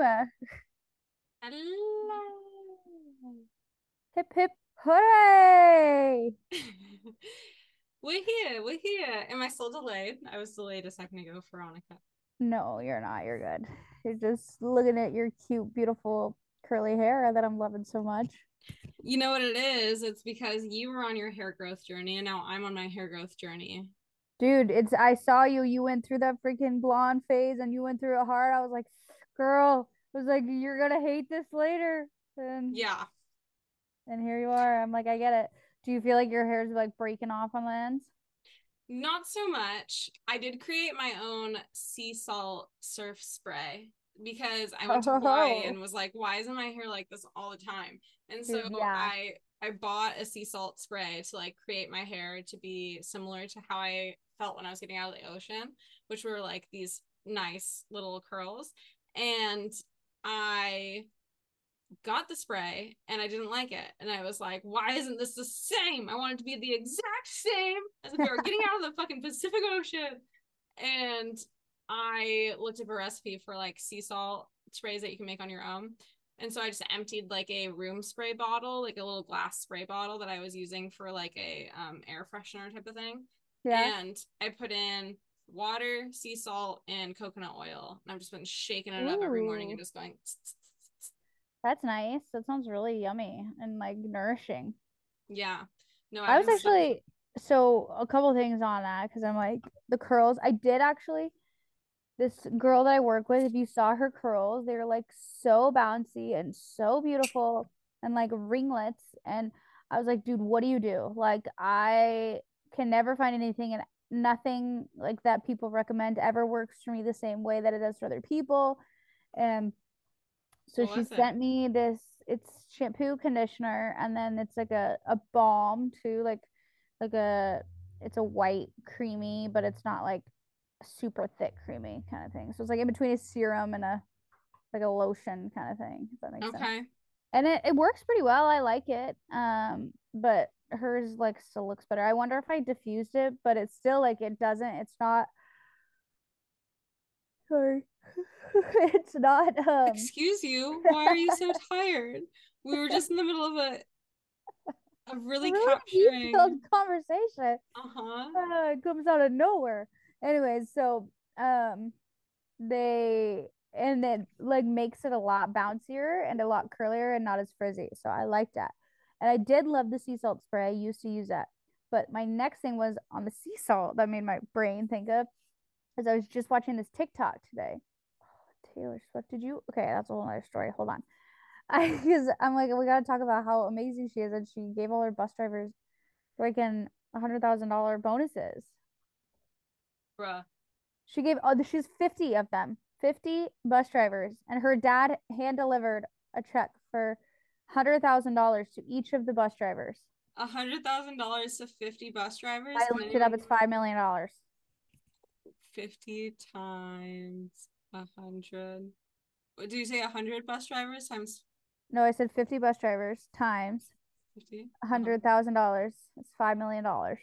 Hello. Hip hip hooray! we're here. We're here. Am I still delayed? I was delayed a second ago, Veronica. No, you're not. You're good. You're just looking at your cute, beautiful curly hair that I'm loving so much. You know what it is? It's because you were on your hair growth journey and now I'm on my hair growth journey. Dude, it's I saw you. You went through that freaking blonde phase and you went through it hard. I was like, girl, was like, you're gonna hate this later. And yeah. And here you are. I'm like, I get it. Do you feel like your hair's like breaking off on the ends? Not so much. I did create my own sea salt surf spray because I went to Hawaii oh. and was like, why isn't my hair like this all the time? And so yeah. I I bought a sea salt spray to like create my hair to be similar to how I felt when I was getting out of the ocean, which were like these nice little curls. And I got the spray and I didn't like it. And I was like, why isn't this the same? I want it to be the exact same as if we were getting out of the fucking Pacific Ocean. And I looked up a recipe for like sea salt sprays that you can make on your own. And so I just emptied like a room spray bottle, like a little glass spray bottle that I was using for like a um, air freshener type of thing. Yeah. And I put in water, sea salt, and coconut oil. And I've just been shaking it Ooh. up every morning and just going. That's nice. That sounds really yummy and like nourishing. Yeah. No, I, I was actually so a couple things on that because I'm like the curls. I did actually this girl that I work with, if you saw her curls, they're like so bouncy and so beautiful and like ringlets. And I was like, dude, what do you do? Like, I can never find anything and nothing like that people recommend ever works for me the same way that it does for other people. And so she sent me this, it's shampoo, conditioner, and then it's like a, a balm too, like, like a, it's a white creamy, but it's not like super thick, creamy kind of thing. So it's like in between a serum and a like a lotion kind of thing. If that makes okay. sense. And it, it works pretty well. I like it. Um, but hers like still looks better. I wonder if I diffused it, but it's still like it doesn't. It's not. Sorry, it's not. Um... Excuse you. Why are you so tired? We were just in the middle of a a really, really capturing conversation. Uh-huh. Uh, it comes out of nowhere anyways so um they and it like makes it a lot bouncier and a lot curlier and not as frizzy so i like that and i did love the sea salt spray. I used to use that. But my next thing was on the sea salt that made my brain think of as i was just watching this tiktok today. Oh, taylor swift did you? Okay that's a whole other story. Hold on. I because i'm like we got to talk about how amazing she is and she gave all her bus drivers freaking a hundred thousand dollar bonuses. Bruh. She gave oh she's 50 of them. 50 bus drivers and her dad hand delivered a check for $100,000 to each of the bus drivers. A $100,000 to 50 bus drivers? I looked it up it's 5 million dollars. 50 times a hundred. What Did you say A 100 bus drivers times No, I said 50 bus drivers times 50 A $100,000. It's 5 million dollars.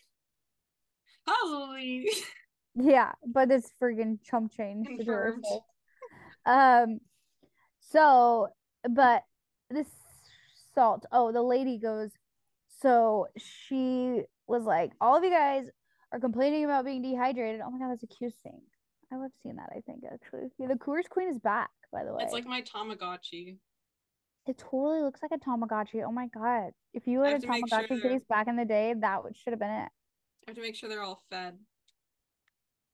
Holy Yeah, but it's friggin' chump change. Confirmed. Um, so, but this salt. Oh, the lady goes. So she was like, "All of you guys are complaining about being dehydrated." Oh my god, that's a cute thing. I love seeing that. I think actually, yeah, the Coors Queen is back. By the way, it's like my Tamagotchi. It totally looks like a Tamagotchi. Oh my god! If you had a Tamagotchi sure case back in the day, that should have been it. I have to make sure they're all fed.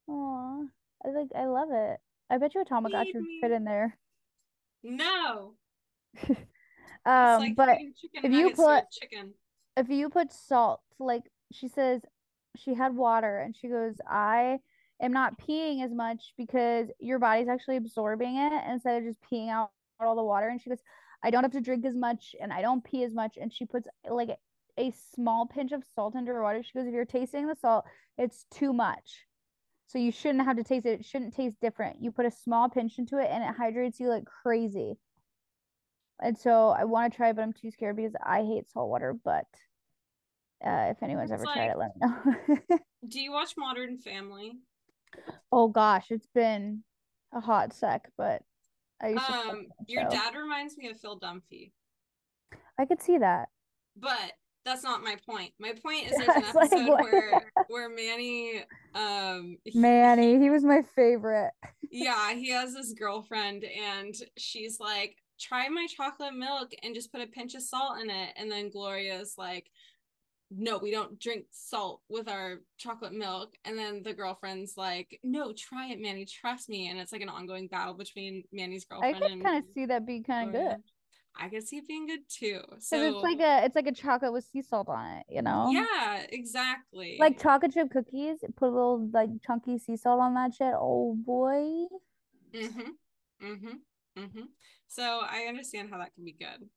Aw, I like I love it. I bet you a Tamagotchi would fit in there. No. um, like but if you put chicken, if you put salt, like she says, she had water, and she goes, I am not peeing as much because your body's actually absorbing it instead of just peeing out all the water. And she goes, I don't have to drink as much, and I don't pee as much. And she puts like a small pinch of salt into her water. She goes, if you're tasting the salt, it's too much. So you shouldn't have to taste it. It shouldn't taste different. You put a small pinch into it and it hydrates you like crazy. And so I want to try but I'm too scared because I hate salt water. But uh, if anyone's it's ever like, tried it, let me know. do you watch Modern Family? Oh gosh, it's been a hot sec, but um, your dad reminds me of Phil Dunphy. I could see that. But that's not my point. My point is there's an episode like, where where Manny um he, Manny, he was my favorite. yeah, he has this girlfriend and she's like, try my chocolate milk and just put a pinch of salt in it. And then Gloria's like, no, we don't drink salt with our chocolate milk. And then the girlfriend's like, no, try it, Manny, trust me. And it's like an ongoing battle between Manny's girlfriend. I can kind of see that being kind of good. I could see it being good too. So it's like a it's like a chocolate with sea salt on it, you know? Yeah, exactly. Like chocolate chip cookies, put a little like chunky sea salt on that shit. Oh boy. Mm-hmm. Mm-hmm. Mm-hmm. So I understand how that can be good.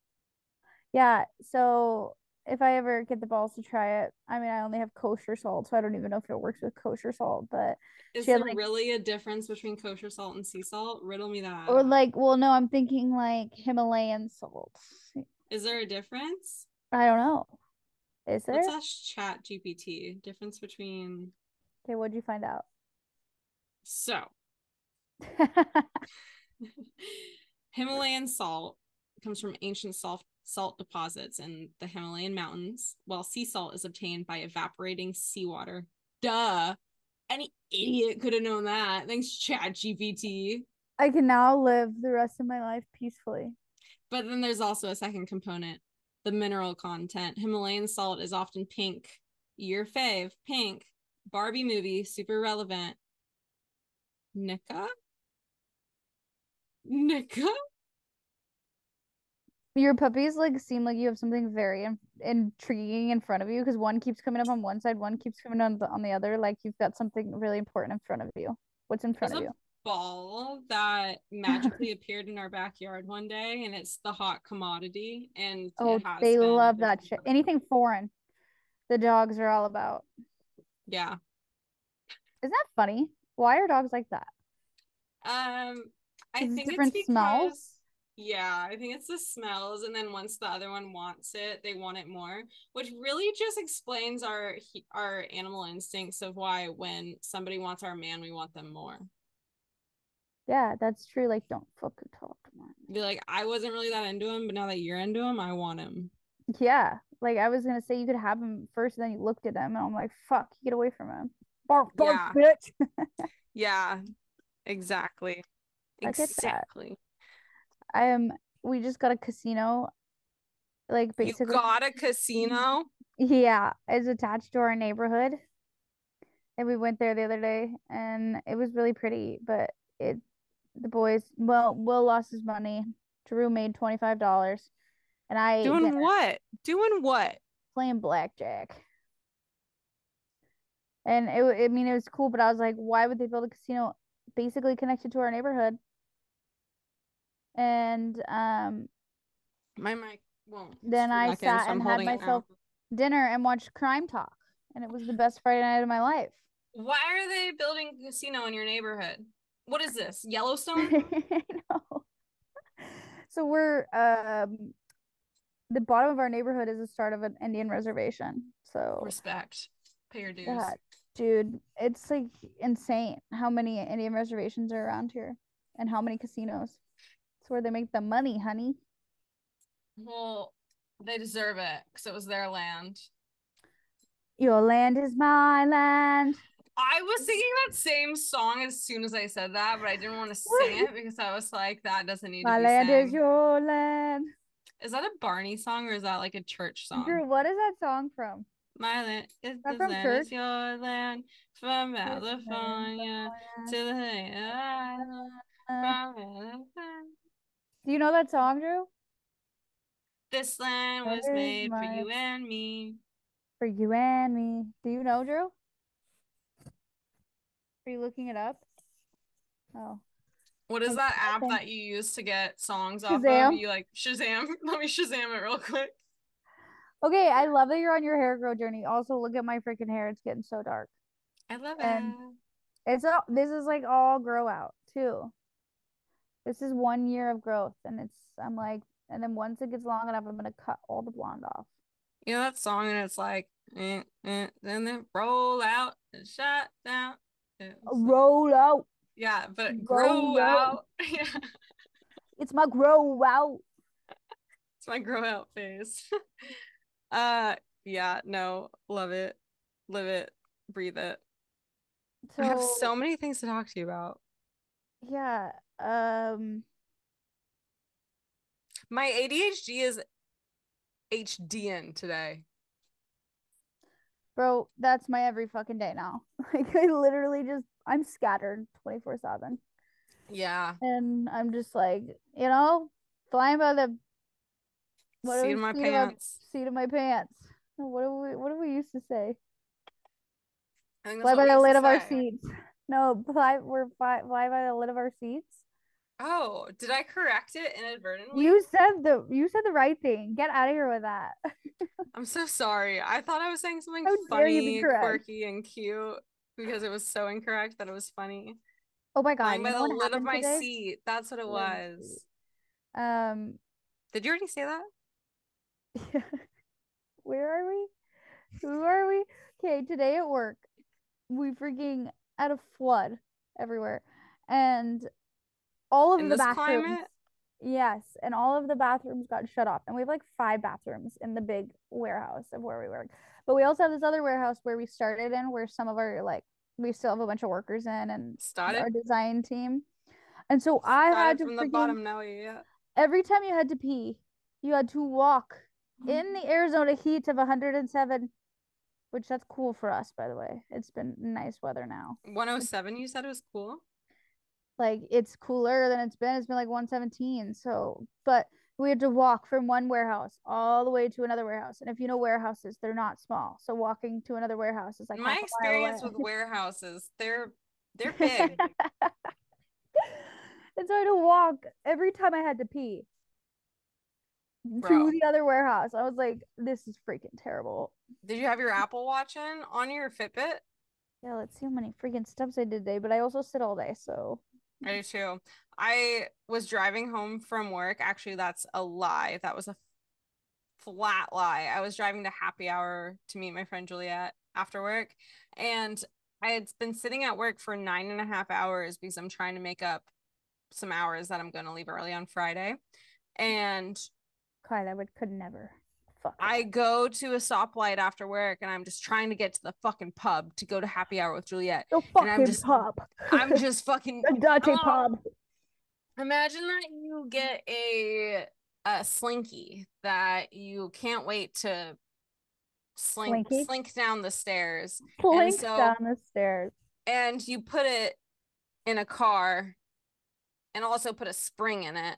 Yeah. So if I ever get the balls to try it, I mean, I only have kosher salt, so I don't even know if it works with kosher salt. But is there like, really a difference between kosher salt and sea salt? Riddle me that. Or like, well, no, I'm thinking like Himalayan salt. Is there a difference? I don't know. Is there? Let's ask Chat GPT. Difference between. Okay, what'd you find out? So, Himalayan salt comes from ancient salt salt deposits in the Himalayan mountains, while sea salt is obtained by evaporating seawater. Duh. Any idiot could have known that. Thanks, Chat GPT. I can now live the rest of my life peacefully. But then there's also a second component the mineral content. Himalayan salt is often pink. Your fave, pink. Barbie movie, super relevant. Nika? Nika? Your puppies like seem like you have something very in- intriguing in front of you because one keeps coming up on one side, one keeps coming on the on the other. Like you've got something really important in front of you. What's in front There's of you? A ball that magically appeared in our backyard one day, and it's the hot commodity. And oh, they love that shit. Anything foreign, the dogs are all about. Yeah. Isn't that funny? Why are dogs like that? Um, I think different it's because, smells yeah, I think it's the smells, and then once the other one wants it, they want it more, which really just explains our our animal instincts of why when somebody wants our man, we want them more. Yeah, that's true. Like, don't fucking talk to me. Be like, I wasn't really that into him, but now that you're into him, I want him. Yeah, like I was gonna say, you could have him first, and then you looked at him, and I'm like, fuck, get away from him. Bark, bark, yeah. bitch. yeah, exactly. Exactly. I am. We just got a casino. Like basically, you got a casino. Yeah, it's attached to our neighborhood, and we went there the other day, and it was really pretty. But it, the boys, well, Will lost his money. Drew made twenty five dollars, and I doing what? Doing what? Playing blackjack. And it, I mean, it was cool, but I was like, why would they build a casino basically connected to our neighborhood? And um my mic won't. Then i sat so and had myself dinner and watched crime talk and it was the best friday night of my life. Why are they building a casino in your neighborhood? What is this yellowstone? No. so we're um the bottom of our neighborhood is the start of an indian reservation so respect. Pay your dues. Yeah, dude it's like insane how many indian reservations are around here and how many casinos it's where they make the money, honey. Well, they deserve it because it was their land. Your land is my land. I was singing that same song as soon as I said that, but I didn't want to sing it because I was like, that doesn't need my to be My land sang. is your land. Is that a Barney song or is that like a church song? Drew, what is that song from? My land is from land church? is your land from California to the uh, do you know that song, Drew? This land was made my... for you and me. For you and me. Do you know, Drew? Are you looking it up? Oh. What is oh, that app that you use to get songs off of? You like Shazam? Let me Shazam it real quick. Okay, I love that you're on your hair grow journey. Also, look at my freaking hair; it's getting so dark. I love and it. It's all. This is like all grow out too this is one year of growth and it's i'm like and then once it gets long enough i'm gonna cut all the blonde off you know that song and it's like eh, eh, and then roll out and shut down roll out yeah but roll grow out, out. yeah It's my grow out. it's my grow out phase. uh yeah, no, love it. Live it, breathe it. So, I have so many things to talk to you about. Yeah. Um my ADHD is HDN today. Bro, that's my every fucking day now. Like I literally just I'm scattered 24/7. Yeah. And I'm just like, you know, flying by the what seat of my seat pants. Of my, seat of my pants. What do we what do we used to say? Fly by the lid of our seats. No, fly we're fly, fly by the lid of our seats. Oh, did I correct it inadvertently? You said the you said the right thing. Get out of here with that. I'm so sorry. I thought I was saying something How funny, quirky, and cute because it was so incorrect that it was funny. Oh my god! by the lid of my today? seat. That's what it was. Um, did you already say that? Yeah. Where are we? Who are we? Okay, today at work, we freaking had a flood everywhere, and all of in the bathrooms. Climate? Yes, and all of the bathrooms got shut off, and we have like five bathrooms in the big warehouse of where we work. But we also have this other warehouse where we started in, where some of our like we still have a bunch of workers in, and started our design team. And so I had to from freaking, the bottom now, yeah. Every time you had to pee, you had to walk in the Arizona heat of 107, which that's cool for us, by the way. It's been nice weather now. 107, you said it was cool like it's cooler than it's been. It's been like 117. So, but we had to walk from one warehouse all the way to another warehouse. And if you know warehouses, they're not small. So walking to another warehouse is like my experience with warehouses. They're they're big. and so I had to walk every time I had to pee Bro. to the other warehouse. I was like, this is freaking terrible. Did you have your Apple Watch in on your Fitbit? Yeah, let's see how many freaking steps I did today. But I also sit all day, so I do too. I was driving home from work. Actually, that's a lie. That was a flat lie. I was driving to happy hour to meet my friend Juliet after work. And I had been sitting at work for nine and a half hours because I'm trying to make up some hours that I'm going to leave early on Friday. And God, I would could never. Fuck. I go to a stoplight after work and I'm just trying to get to the fucking pub to go to happy hour with Juliet. The fucking and I'm just, pub. I'm just fucking the Dante oh, pub. Imagine that you get a a slinky that you can't wait to slink Slinky? slink down the stairs. Slink so, down the stairs. And you put it in a car and also put a spring in it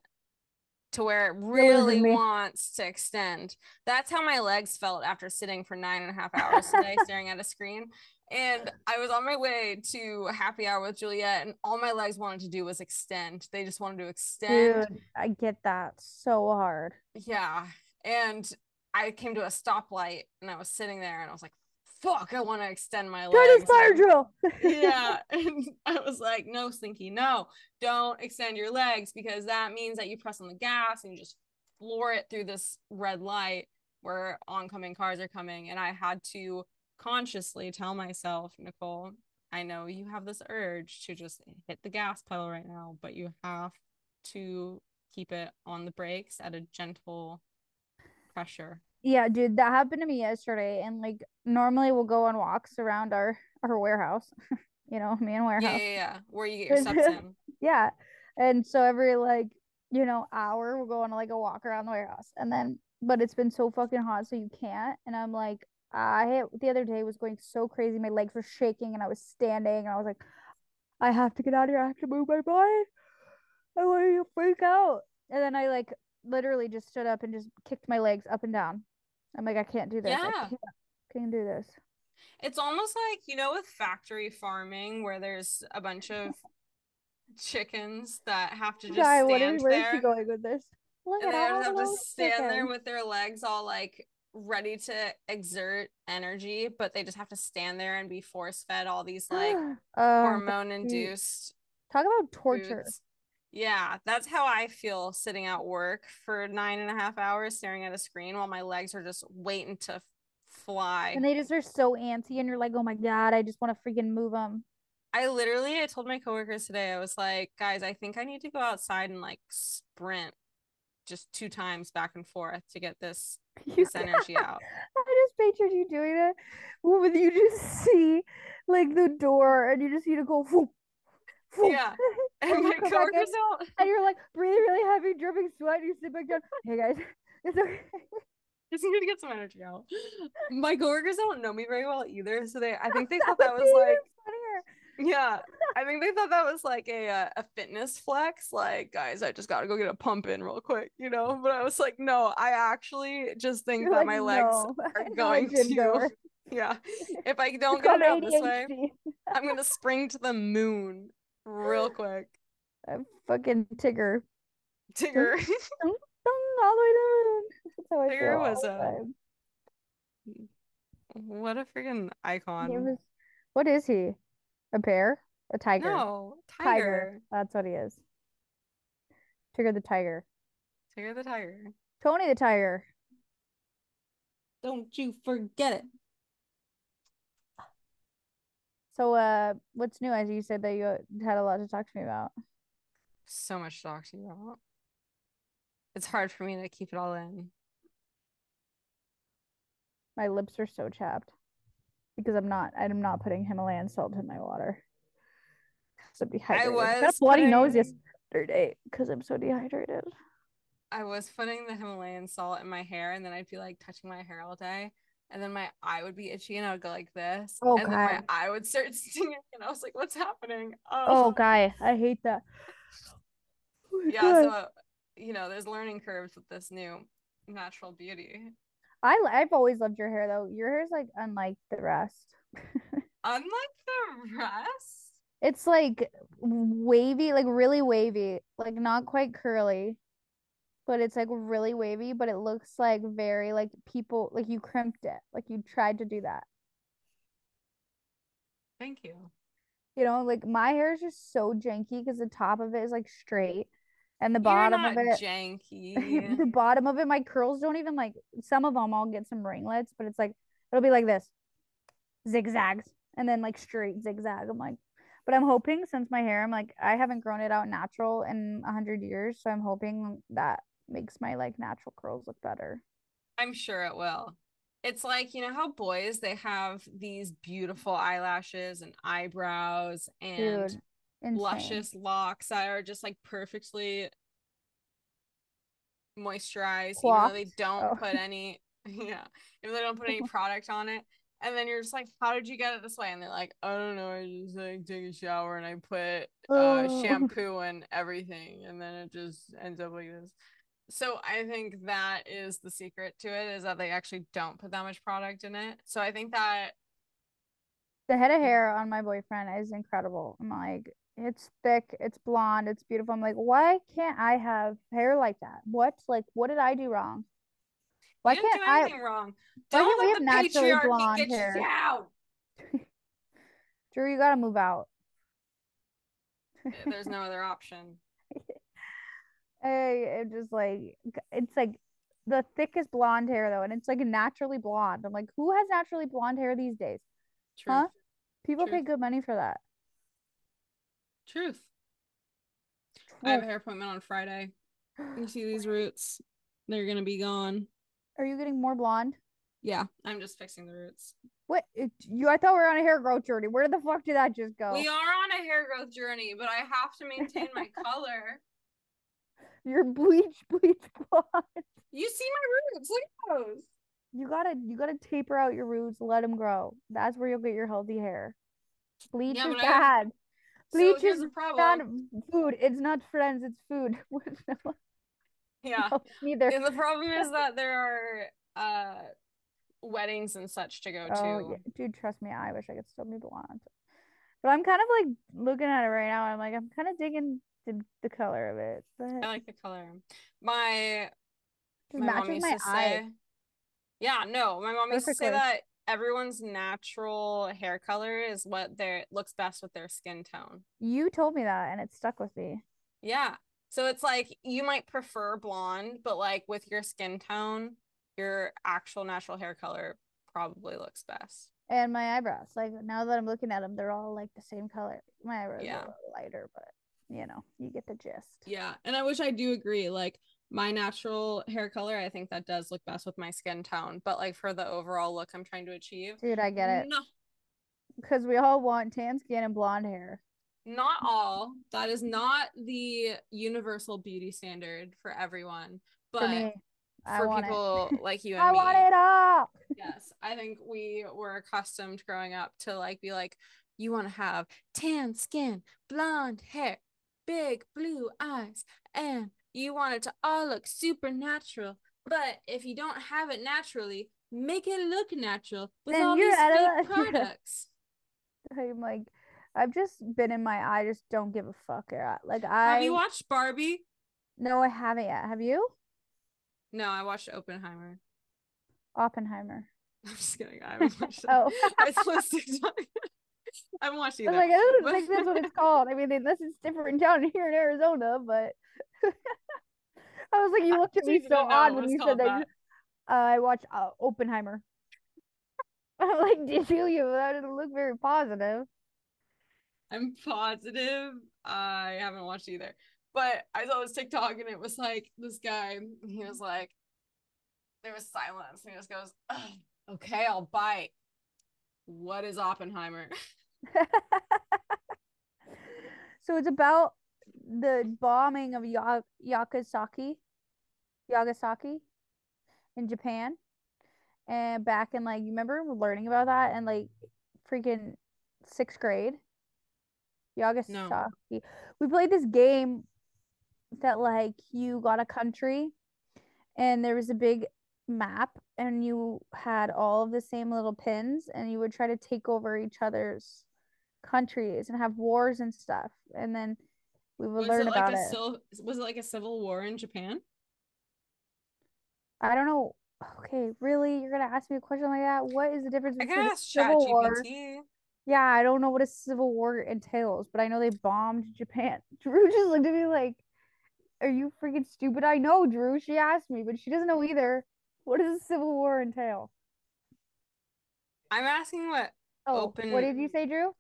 to where it really wants to extend. That's how my legs felt after sitting for nine and a half hours today staring at a screen. And I was on my way to happy hour with Juliet, and all my legs wanted to do was extend. They just wanted to extend. Dude, I get that so hard. Yeah. And I came to a stoplight and I was sitting there and I was like, fuck, I want to extend my legs. Try fire drill. yeah. And I was like, no, Slinky, no, don't extend your legs because that means that you press on the gas and you just floor it through this red light where oncoming cars are coming. And I had to consciously tell myself, Nichole, I know you have this urge to just hit the gas pedal right now, but you have to keep it on the brakes at a gentle pressure yeah, dude, that happened to me yesterday. And like normally we'll go on walks around our our warehouse. you know, me and warehouse. Yeah, yeah, yeah. Where you get your in. yeah. And so every like, you know, hour we'll go on like a walk around the warehouse. And then but it's been so fucking hot so you can't. And I'm like, I the other day was going so crazy. My legs were shaking and I was standing and I was like, I have to get out of here. I have to move my body. I want to freak out. And then I like literally just stood up and just kicked my legs up and down. I'm like, I can't do this. Yeah. I can't, can't do this. It's almost like, you know, with factory farming where there's a bunch of chickens that have to just Guy, stand what are, where there. Is she going with this? Look and they have to stand chickens. there with their legs all like ready to exert energy, but they just have to stand there and be force fed all these like uh, hormone induced. Talk about torture. Foods. Yeah, that's how I feel sitting at work for nine and a half hours staring at a screen while my legs are just waiting to fly. And they just are so antsy, and you're like, oh my God, I just want to freaking move them. I literally I told my coworkers today, I was like, guys, I think I need to go outside and like sprint just two times back and forth to get this, this energy out. I just pictured you doing that. With you just see like the door and you just need to go whoop. Yeah. And, and my coworkers don't and you're like breathing really heavy, dripping sweat, and you sit back down. Hey guys, it's okay. Just need to get some energy out. My coworkers don't know me very well either, so they I think they thought that was like yeah, I think they thought that was like a uh, a fitness flex. Like, guys, I just got to go get a pump in real quick, you know. But I was like, no, I actually just think You're that like, my legs no. are going to. Yeah, if I don't go down this way, I'm gonna spring to the moon real quick. I'm fucking Tigger. Tigger. all the way to the moon. That's how I Tigger was a. What a freaking icon. Was, what is he? A bear? A tiger? No, tiger. tiger. That's what he is. Tigger the tiger. Tigger the tiger. Tony the tiger. Don't you forget it. So, uh, what's new? As you said that you had a lot to talk to me about. So much to talk to you about. It's hard for me to keep it all in. My lips are so chapped because I'm not I'm not putting Himalayan salt in my water. Because I'm dehydrated. I was I got a bloody putting... nose yesterday because I'm so dehydrated. I was putting the Himalayan salt in my hair and then I'd be like touching my hair all day. And then my eye would be itchy and I would go like this. Oh, and God. then my eye would start stinging and I was like, what's happening? Oh, oh guy, I hate that. Oh, yeah, God. so you know, there's learning curves with this new natural beauty. I I've always loved your hair though. Your hair is like unlike the rest. unlike the rest? It's like wavy, like really wavy, like not quite curly, but it's like really wavy, but it looks like very like people like you crimped it. Like you tried to do that. Thank you. You know, like my hair is just so janky because the top of it is like straight and the bottom of it janky. the bottom of it, my curls don't even like some of them. I'll get some ringlets, but it's like it'll be like this, zigzags, and then like straight zigzag. I'm like, but I'm hoping since my hair, I'm like I haven't grown it out natural in a hundred years, so I'm hoping that makes my like natural curls look better. I'm sure it will. It's like, you know how boys they have these beautiful eyelashes and eyebrows and Dude, luscious locks that are just like perfectly moisturized even though they don't oh. put any yeah if they don't put any product on it. And then you're just like how did you get it this way? And they're like i don't know i just like take a shower and i put uh, shampoo and everything. And then it just ends up like this so i think that is the secret to it is that they actually don't put that much product in it so i think that the head of mm-hmm. hair on my boyfriend is incredible i'm like it's thick, it's blonde, it's beautiful. I'm like, why can't I have hair like that? What like what did I do wrong? Why you can't I wrong? Don't why can't we have naturally blonde hair? Drew, you gotta move out. There's no other option. Hey, it just like it's like the thickest blonde hair though, and it's like naturally blonde. I'm like, who has naturally blonde hair these days? Truth. Huh? People True. pay good money for that. Truth. I have a hair appointment on Friday. You see these roots? They're gonna be gone. Are you getting more blonde? Yeah, I'm just fixing the roots. What you? I thought we were on a hair growth journey. Where the fuck did that just go? We are on a hair growth journey, but I have to maintain my color. Your bleach, bleach blonde. You see my roots? Look at those. You gotta, you gotta taper out your roots, let them grow. That's where you'll get your healthy hair. Bleach yeah, is bad. Bleach so is not food. It's not friends. It's food. yeah. No, neither. And the problem is that there are uh weddings and such to go oh, to. Yeah. Dude, trust me. I wish I could still be blonde. But I'm kind of like looking at it right now. I'm like, I'm kind of digging the, the color of it. But... I like the color. My my mom used my to eye. say, yeah, no, my mom used to say that everyone's natural hair color is what their looks best with their skin tone. You told me that and it stuck with me. Yeah. So it's like you might prefer blonde, but like with your skin tone, your actual natural hair color probably looks best. And my eyebrows, like now that I'm looking at them, they're all like the same color. My eyebrows yeah. are lighter, but you know, you get the gist. Yeah. And I wish I do agree. Like my natural hair color, I think that does look best with my skin tone. But like for the overall look I'm trying to achieve. Dude, I get it. No. Because we all want tan skin and blonde hair. Not all. That is not the universal beauty standard for everyone. But for, me, for people it. like you and I me. want it all. yes. I think we were accustomed growing up to like be like, you want to have tan skin, blonde hair, big blue eyes, and you want it to all look supernatural. But if you don't have it naturally, make it look natural with then all these fake products. I'm like, I've just been in my I just don't give a fuck. Like I have you watched Barbie? No, I haven't yet. Have you? No, I watched Oppenheimer. Oppenheimer. I'm just kidding. I haven't watched oh, I TikTok. I haven't watched either. I was like, I don't think that's what it's called. I mean, unless it's different down here in Arizona, but I was like, you looked at me so odd when you said that. that. Uh, I watched uh, Oppenheimer. I'm like, did you? You that didn't look very positive. I'm positive I haven't watched either. But I saw this TikTok and it was like this guy, he was like, there was silence, and he just goes, Okay, I'll bite. What is Oppenheimer? so it's about the bombing of ya- Yakasaki, Yagasaki in Japan. And back in like you remember learning about that in like freaking sixth grade? Yagasaki. No. We played this game that like you got a country and there was a big map and you had all of the same little pins and you would try to take over each other's countries and have wars and stuff and then we would was learn it about like it. was it like a civil war in Japan? I don't know. Okay, really? You're gonna ask me a question like that? What is the difference between a civil war? Yeah, I don't know what a civil war entails, but I know they bombed Japan. Drew just looked at me like, "Are you freaking stupid?" I know, Drew. She asked me, but she doesn't know either. What does a civil war entail? I'm asking what. Oh, open... what did you say, Drew?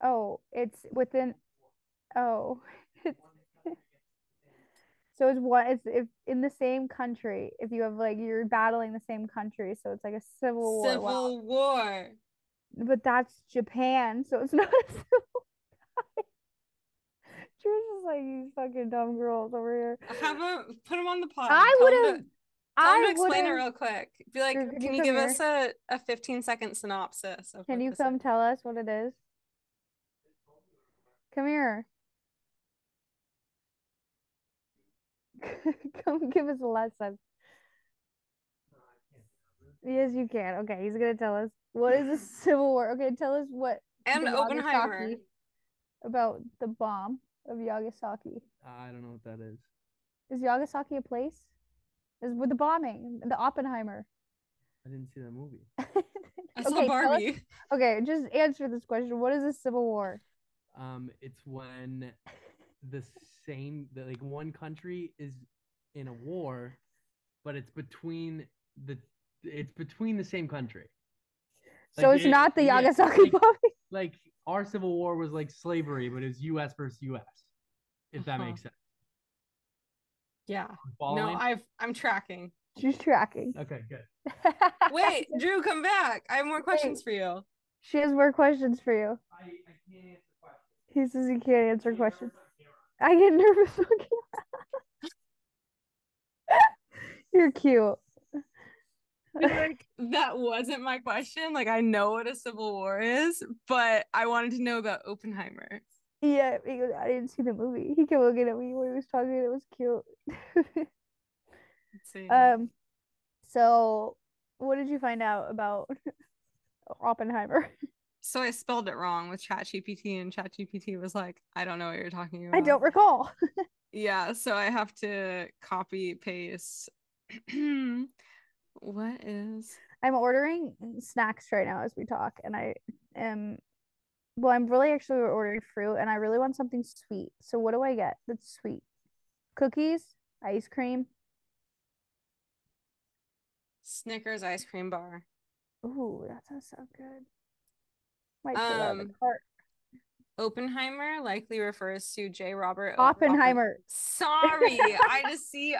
Oh, it's within. Oh, so it's what it's if in the same country. If you have like you're battling the same country, so it's like a civil war. Civil wow. war. But that's Japan, so it's not a civil. Drew's just like these fucking dumb girls over here. Have a put them on the pod. I would have. I explain it real quick. Be like, Drew, can, can, you, you give here? us a, a 15 second synopsis? can you come is? tell us what it is? Come here. Come give us a lesson. Yes, you can. Okay, he's gonna tell us what is a civil war. Okay, tell us what and Oppenheimer about the bomb of Yagasaki. I don't know what that is. Is Yagasaki a place? Is with the bombing, the Oppenheimer. I didn't see that movie. I saw Barbie. Us, okay, just answer this question. What is a civil war? Um, it's when the same, the, like one country is in a war, but it's between the, it's between the same country. Like, so it's it, not the Yagasaki yeah, like, like, our civil war was like slavery, but it was U.S. versus U.S. If that uh-huh. makes sense. Yeah. No, I've I'm tracking. She's tracking. Okay, good. Wait, Drew, come back. I have more questions Wait. for you. She has more questions for you. I, I can't answer he says he can't answer questions. I get nervous on You're cute. like that wasn't my question. Like I know what a civil war is, but I wanted to know about Oppenheimer. Yeah, because I didn't see the movie. He kept looking at me when he was talking. It was cute. um, so what did you find out about Oppenheimer? so I spelled it wrong with ChatGPT, and ChatGPT was like, "I don't know what you're talking about." I don't recall. yeah, so I have to copy paste. what is? I'm ordering snacks right now as we talk, and I am. Well, I'm really actually ordering fruit, and I really want something sweet. So what do I get that's sweet? Cookies, ice cream. Snickers ice cream bar. Ooh, that sounds so good. Might um, Oppenheimer likely refers to J. Robert Oppenheimer. Sorry, I just see.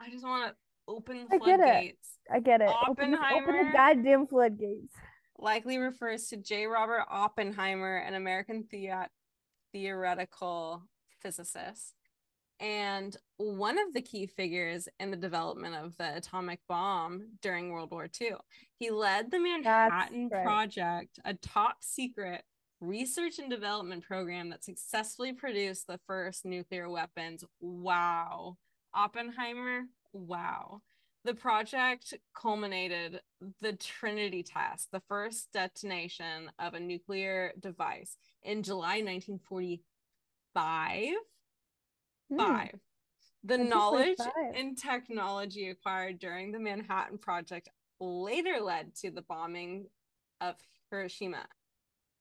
I just want to open floodgates. I get it. Oppenheimer. Open, open the goddamn floodgates. Likely refers to J. Robert Oppenheimer, an American the- theoretical physicist and one of the key figures in the development of the atomic bomb during World War II. He led the Manhattan right. Project, a top secret research and development program that successfully produced the first nuclear weapons. Wow. Oppenheimer, wow. The project culminated the Trinity test, the first detonation of a nuclear device in July 1945. Hmm. Five. The knowledge and technology acquired during the Manhattan Project later led to the bombing of Hiroshima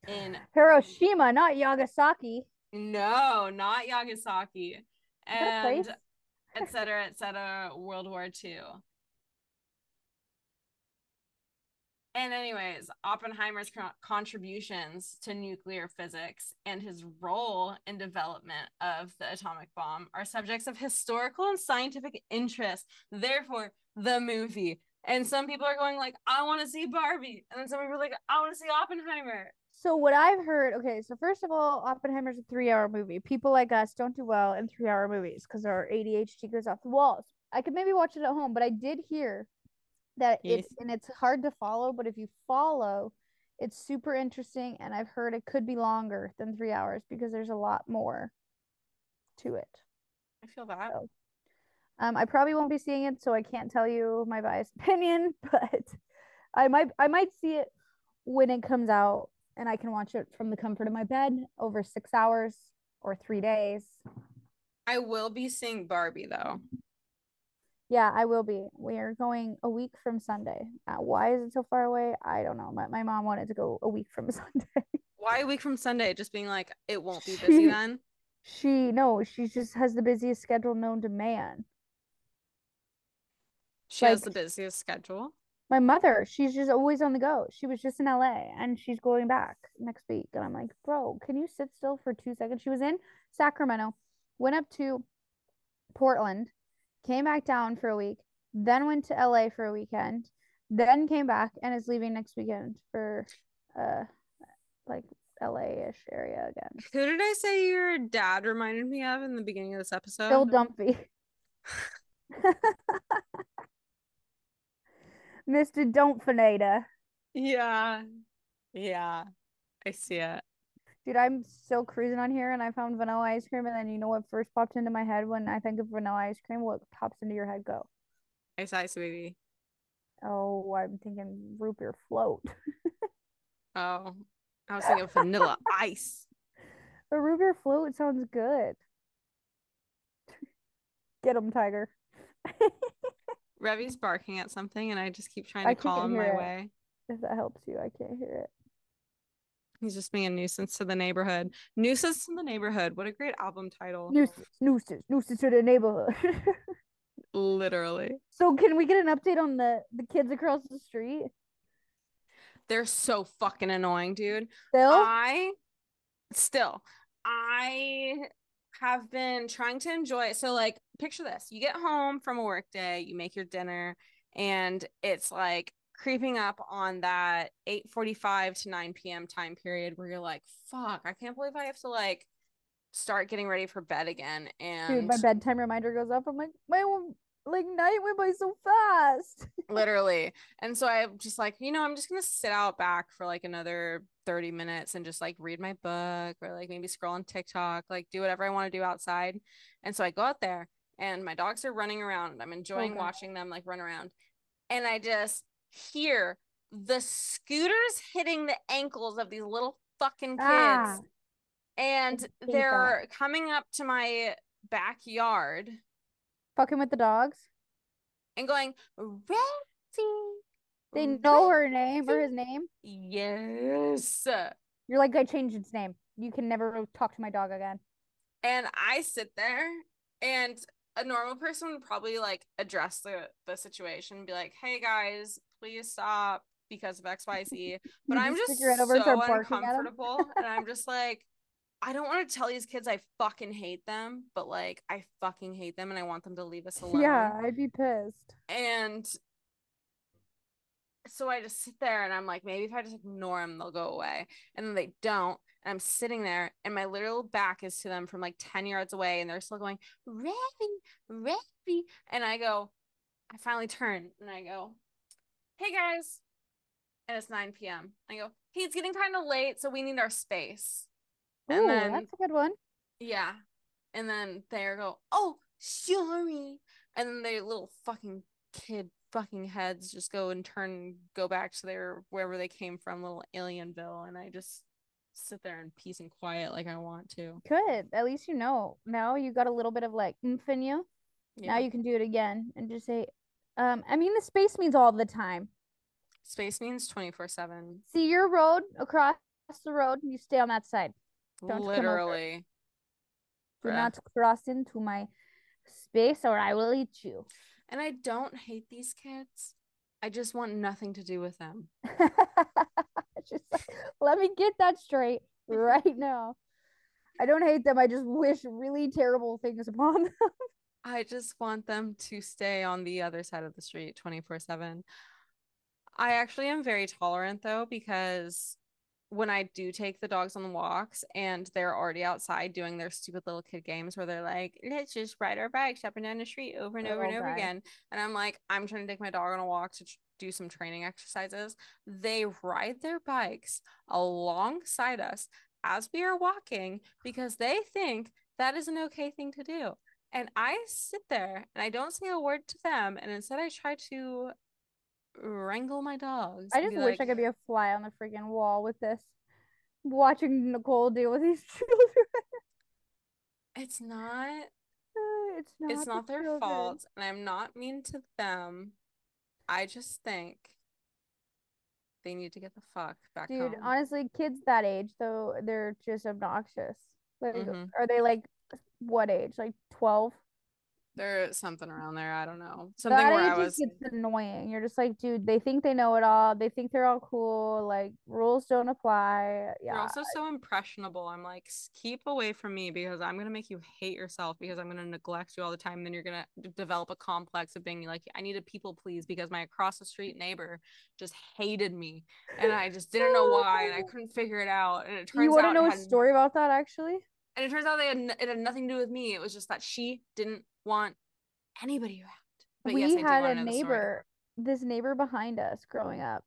in Hiroshima, not Nagasaki. No, not Nagasaki. And etc. etc. World War II. And anyways, Oppenheimer's co- contributions to nuclear physics and his role in development of the atomic bomb are subjects of historical and scientific interest. Therefore, the movie. And some people are going like, "I want to see Barbie," and then some people are like, "I want to see Oppenheimer." So what I've heard, okay, so first of all, Oppenheimer's a three-hour movie. People like us don't do well in three-hour movies because our ADHD goes off the walls. I could maybe watch it at home, but I did hear that yes. it's and it's hard to follow but if you follow it's super interesting and i've heard it could be longer than three hours because there's a lot more to it i feel that so, um i probably won't be seeing it so i can't tell you my biased opinion but i might i might see it when it comes out and i can watch it from the comfort of my bed over six hours or three days i will be seeing barbie though yeah, I will be. We are going a week from Sunday. Uh, why is it so far away? I don't know. My, my mom wanted to go a week from Sunday. why a week from Sunday? Just being like, it won't be busy she, then? She, no, she just has the busiest schedule known to man. She like, has the busiest schedule. My mother, she's just always on the go. She was just in LA and she's going back next week. And I'm like, bro, can you sit still for two seconds? She was in Sacramento, went up to Portland came back down for a week, then went to LA for a weekend, then came back and is leaving next weekend for uh like LA-ish area again. Who did I say your dad reminded me of in the beginning of this episode? Phil Dunphy. Mr. Dumpfinator. Yeah. Yeah. I see it. Dude, I'm still cruising on here and I found vanilla ice cream. And then you know what first popped into my head when I think of vanilla ice cream? What pops into your head? Go. Ice ice, baby. Oh, I'm thinking root beer float. oh, I was thinking vanilla ice. A root beer float sounds good. Get him, Tiger. Revy's barking at something, and I just keep trying to I call him my it. way. If that helps you, I can't hear it. He's just being a nuisance to the neighborhood. Nuisance in the neighborhood. What a great album title. Nuisance, nuisance, nuisance to the neighborhood. Literally. So can we get an update on the the kids across the street? They're so fucking annoying, dude. Still? I still I have been trying to enjoy it. So like picture this. You get home from a work day, you make your dinner, and it's like creeping up on that 8:45 to 9 p.m. time period where you're like, "Fuck, I can't believe I have to like start getting ready for bed again." And dude, my bedtime reminder goes up. I'm like, my like night went by so fast. Literally. And so I'm just like, you know, I'm just gonna sit out back for like another 30 minutes and just like read my book or like maybe scroll on TikTok, like do whatever I want to do outside. And so I go out there and my dogs are running around. I'm enjoying okay. watching them like run around. And I just hear the scooters hitting the ankles of these little fucking kids. Ah, and they're that. coming up to my backyard. Fucking with the dogs. And going, Rexy. They mm-hmm. know her name or his name? Yes. You're like, I changed its name. You can never talk to my dog again. And I sit there and a normal person would probably like address the the situation, be like, "Hey guys, please stop because of X Y Z." But I'm just so uncomfortable, and I'm just like, I don't want to tell these kids I fucking hate them, but like I fucking hate them, and I want them to leave us alone. Yeah, I'd be pissed. And so I just sit there and I'm like, maybe if I just ignore them, they'll go away. And then they don't. And I'm sitting there and my literal back is to them from like 10 yards away. And they're still going, Ravi, Ravi. And I go, I finally turn and I go, hey guys. And it's 9 p.m. I go, hey, it's getting kind of late. So we need our space. And then, that's a good one. Yeah. And then they go, oh, sorry. And then their little fucking kid fucking heads just go and turn go back to their wherever they came from, little alienville, and I just sit there in peace and quiet like I want to. Good. At least you know. Now you got a little bit of like oomph in you. Yeah. Now you can do it again and just say, um, I mean the space means all the time. Space means twenty four seven. See your road across the road, you stay on that side. Don't literally. Do not cross into my space or I will eat you. And I don't hate these kids. I just want nothing to do with them. just like, let me get that straight right now. I don't hate them. I just wish really terrible things upon them. I just want them to stay on the other side of the street 24 7. I actually am very tolerant though, because when I do take the dogs on the walks and they're already outside doing their stupid little kid games where they're like, let's just ride our bikes up and down the street over and oh, over and over again. And I'm like, I'm trying to take my dog on a walk to do some training exercises. They ride their bikes alongside us as we are walking because they think that is an okay thing to do. And I sit there and I don't say a word to them. And instead, I try to wrangle my dogs. I just wish like, I could be a fly on the freaking wall with this, watching Nichole deal with these children. it's not. Uh, it's not. It's not the their children. fault, and I'm not mean to them. I just think they need to get the fuck back Dude, home. honestly, kids that age though, they're just obnoxious. Like, mm-hmm. are they like what age? Like twelve? There's something around there. I don't know. Something that where I was. It's annoying. You're just like, dude. They think they know it all. They think they're all cool. Like rules don't apply. Yeah. You're also so impressionable. I'm like, keep away from me because I'm gonna make you hate yourself because I'm gonna neglect you all the time. And then you're gonna d- develop a complex of being like, I need a people please because my across the street neighbor just hated me and I just didn't know why and I couldn't figure it out. And it turns you want to know a had... story about that actually? And it turns out they had, it had nothing to do with me. It was just that she didn't want anybody around. But we yes, had a neighbor, this neighbor behind us growing up.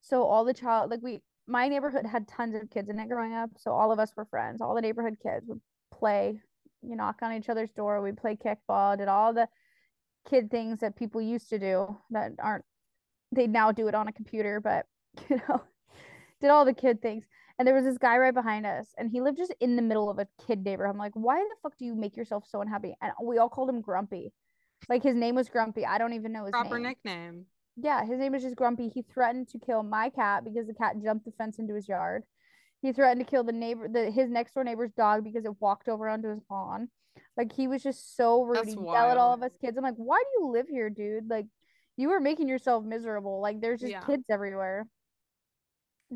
So all the child, like we, my neighborhood had tons of kids in it growing up. So all of us were friends. All the neighborhood kids would play, you knock on each other's door. We'd play kickball, did all the kid things that people used to do that aren't, they now do it on a computer, but you know, did all the kid things. And there was this guy right behind us, and he lived just in the middle of a kid neighborhood. I'm like, why the fuck do you make yourself so unhappy? And we all called him Grumpy. Like his name was Grumpy. I don't even know his proper name. nickname. Yeah, his name was just Grumpy. He threatened to kill my cat because the cat jumped the fence into his yard. He threatened to kill the neighbor, the his next door neighbor's dog because it walked over onto his lawn. Like he was just so rude. He yelled at all of us kids. I'm like, why do you live here, dude? Like, you were making yourself miserable. Like, there's just yeah. kids everywhere.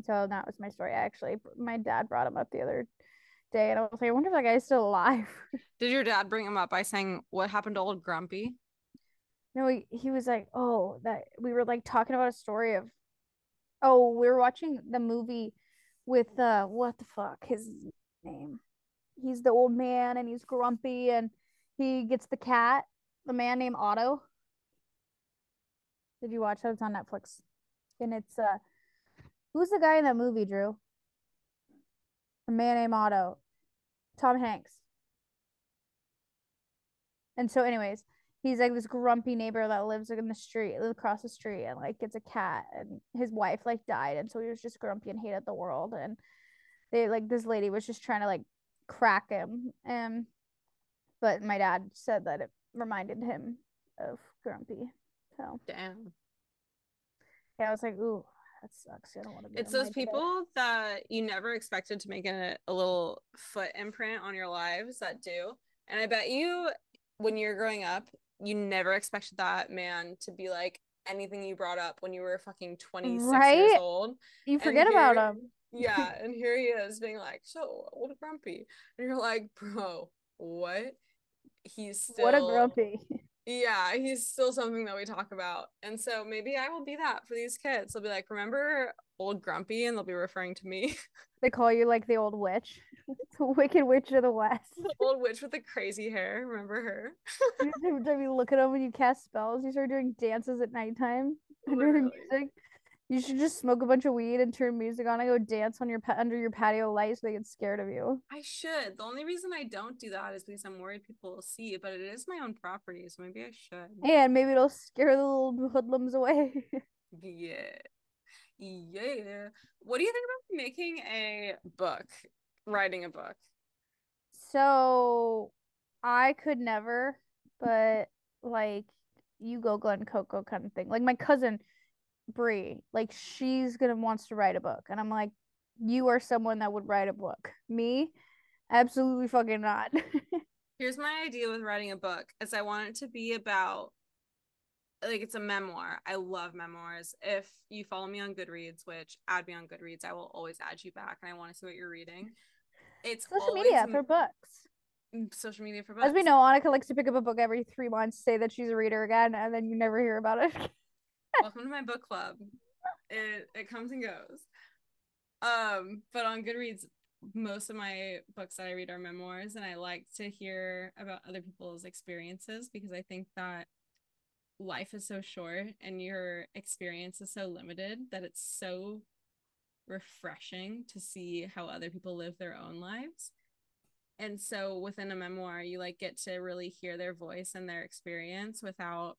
So that was my story. Actually, my dad brought him up the other day, and I was like, I wonder if that guy's still alive. Did your dad bring him up by saying what happened to old Grumpy? No, he, he was like, oh, that we were like talking about a story of, oh, we were watching the movie with uh, what the fuck his name? He's the old man and he's grumpy and he gets the cat, the man named Otto. Did you watch that? It's on Netflix, and it's uh, who's the guy in that movie, Drew? A man named Otto. Tom Hanks. And so, anyways, he's like this grumpy neighbor that lives in the street, across the street, and like gets a cat, and his wife like died, and so he was just grumpy and hated the world. And they like this lady was just trying to like crack him, and but my dad said that it reminded him of Grumpy. So damn. Yeah, I was like, ooh, that sucks. I don't want to be. It's those people that you never expected to make a, a little foot imprint on your lives that do. And I bet you when you're growing up, you never expected that man to be like anything you brought up when you were fucking 26 right? years old. You forget here, about him. Yeah, and here he is being like, so old grumpy. And you're like, bro, what? He's still What a grumpy. Yeah, he's still something that we talk about. And so maybe I will be that for these kids. They'll be like, remember old grumpy? And they'll be referring to me. They call you like the old witch. the wicked witch of the west. The old witch with the crazy hair. Remember her? Time you look at them when you cast spells, you start doing dances at nighttime under the music. You should just smoke a bunch of weed and turn music on and go dance on your pa- under your patio light so they get scared of you. I should. The only reason I don't do that is because I'm worried people will see it, but it is my own property, so maybe I should. And maybe it'll scare the little hoodlums away. yeah. Yeah. What do you think about making a book, writing a book? So I could never, but like you go Glen Coco kind of thing. Like my cousin Brie, like she's gonna wants to write a book, and I'm like, you are someone that would write a book. Me, absolutely fucking not. Here's my idea with writing a book: is I want it to be about like it's a memoir. I love memoirs. If you follow me on Goodreads, which add me on Goodreads, I will always add you back, and I want to see what you're reading. It's social media for books. Mm, social media for books. As we know, Annika likes to pick up a book every three months, say that she's a reader again, and then you never hear about it. Welcome to my book club. It it comes and goes. Um, but on Goodreads, most of my books that I read are memoirs, and I like to hear about other people's experiences because I think that life is so short and your experience is so limited that it's so refreshing to see how other people live their own lives. And so within a memoir, you like get to really hear their voice and their experience without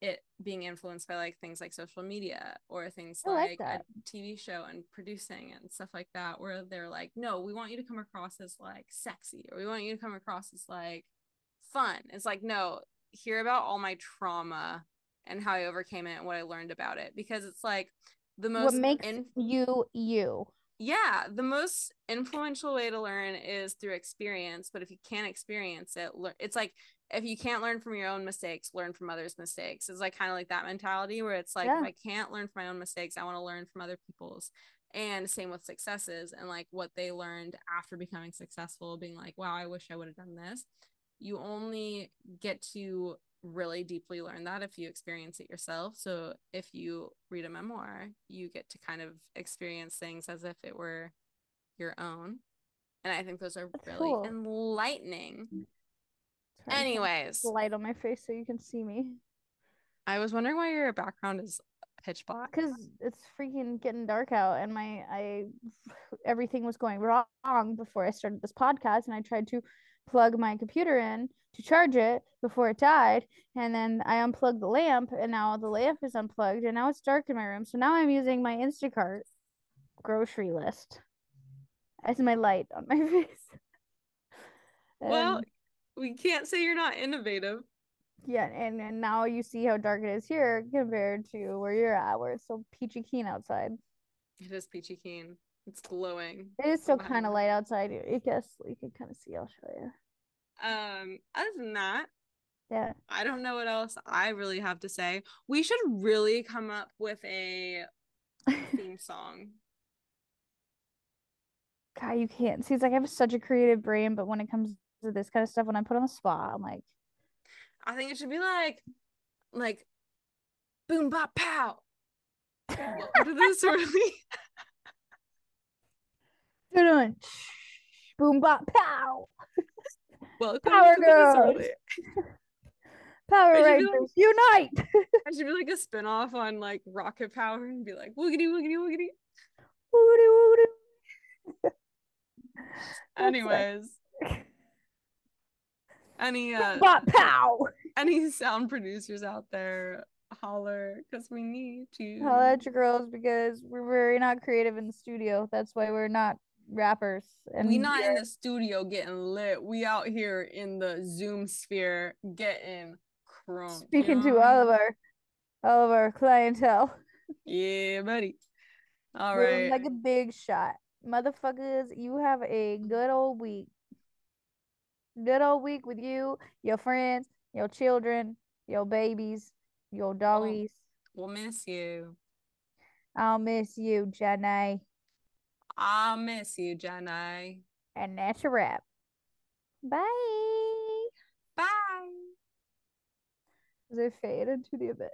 it being influenced by like things like social media or things like, like a TV show and producing and stuff like that, where they're like, no, we want you to come across as like sexy or we want you to come across as like fun. It's like, no, hear about all my trauma and how I overcame it and what I learned about it. Because it's like the most what makes in- you you. Yeah the most influential way to learn is through experience but if you can't experience it it's like if you can't learn from your own mistakes learn from others mistakes it's like kind of like that mentality where it's like yeah. if i can't learn from my own mistakes i want to learn from other people's and same with successes and like what they learned after becoming successful being like wow i wish i would have done this you only get to really deeply learn that if you experience it yourself. So if you read a memoir, you get to kind of experience things as if it were your own. And I think those are That's really cool. enlightening. Anyways, light on my face so you can see me. I was wondering why your background is pitch black. Because it's freaking getting dark out, and my I everything was going wrong before I started this podcast, and I tried to plug my computer in to charge it before it died and then i unplugged the lamp and now the lamp is unplugged and now it's dark in my room so now i'm using my instacart grocery list as my light on my face well we can't say you're not innovative yeah and, and now you see how dark it is here compared to where you're at where it's so peachy keen outside it is peachy keen it's glowing. It is still kind of light outside. I guess you can kind of see. I'll show you. Um, other than that, yeah, I don't know what else I really have to say. We should really come up with a theme song. God, you can't see. It's like I have such a creative brain, but when it comes to this kind of stuff, when I'm put on the spot, I'm like, I think it should be like, like, boom, bop, pow. what is this really? boom bop pow. Welcome Power Girls. Power Rangers like, unite. I should be like a spinoff on like Rocket Power and be like woogity woogity woogity. Woogity woogity. Anyways. Any uh bop pow. Any sound producers out there holler because we need to holler at your girls because we're very not creative in the studio. That's why we're not rappers. And we not in the studio getting lit. We out here in the Zoom sphere getting crunk. Speaking you know? to all of our all of our clientele. Yeah, buddy. All right. Like a big shot. Motherfuckers, you have a good old week. Good old week with you, your friends, your children, your babies, your doggies. We'll, we'll miss you. I'll miss you, Jenny. I'll miss you, Jenny. And that's a wrap. Bye. Bye. As I fade into the abyss.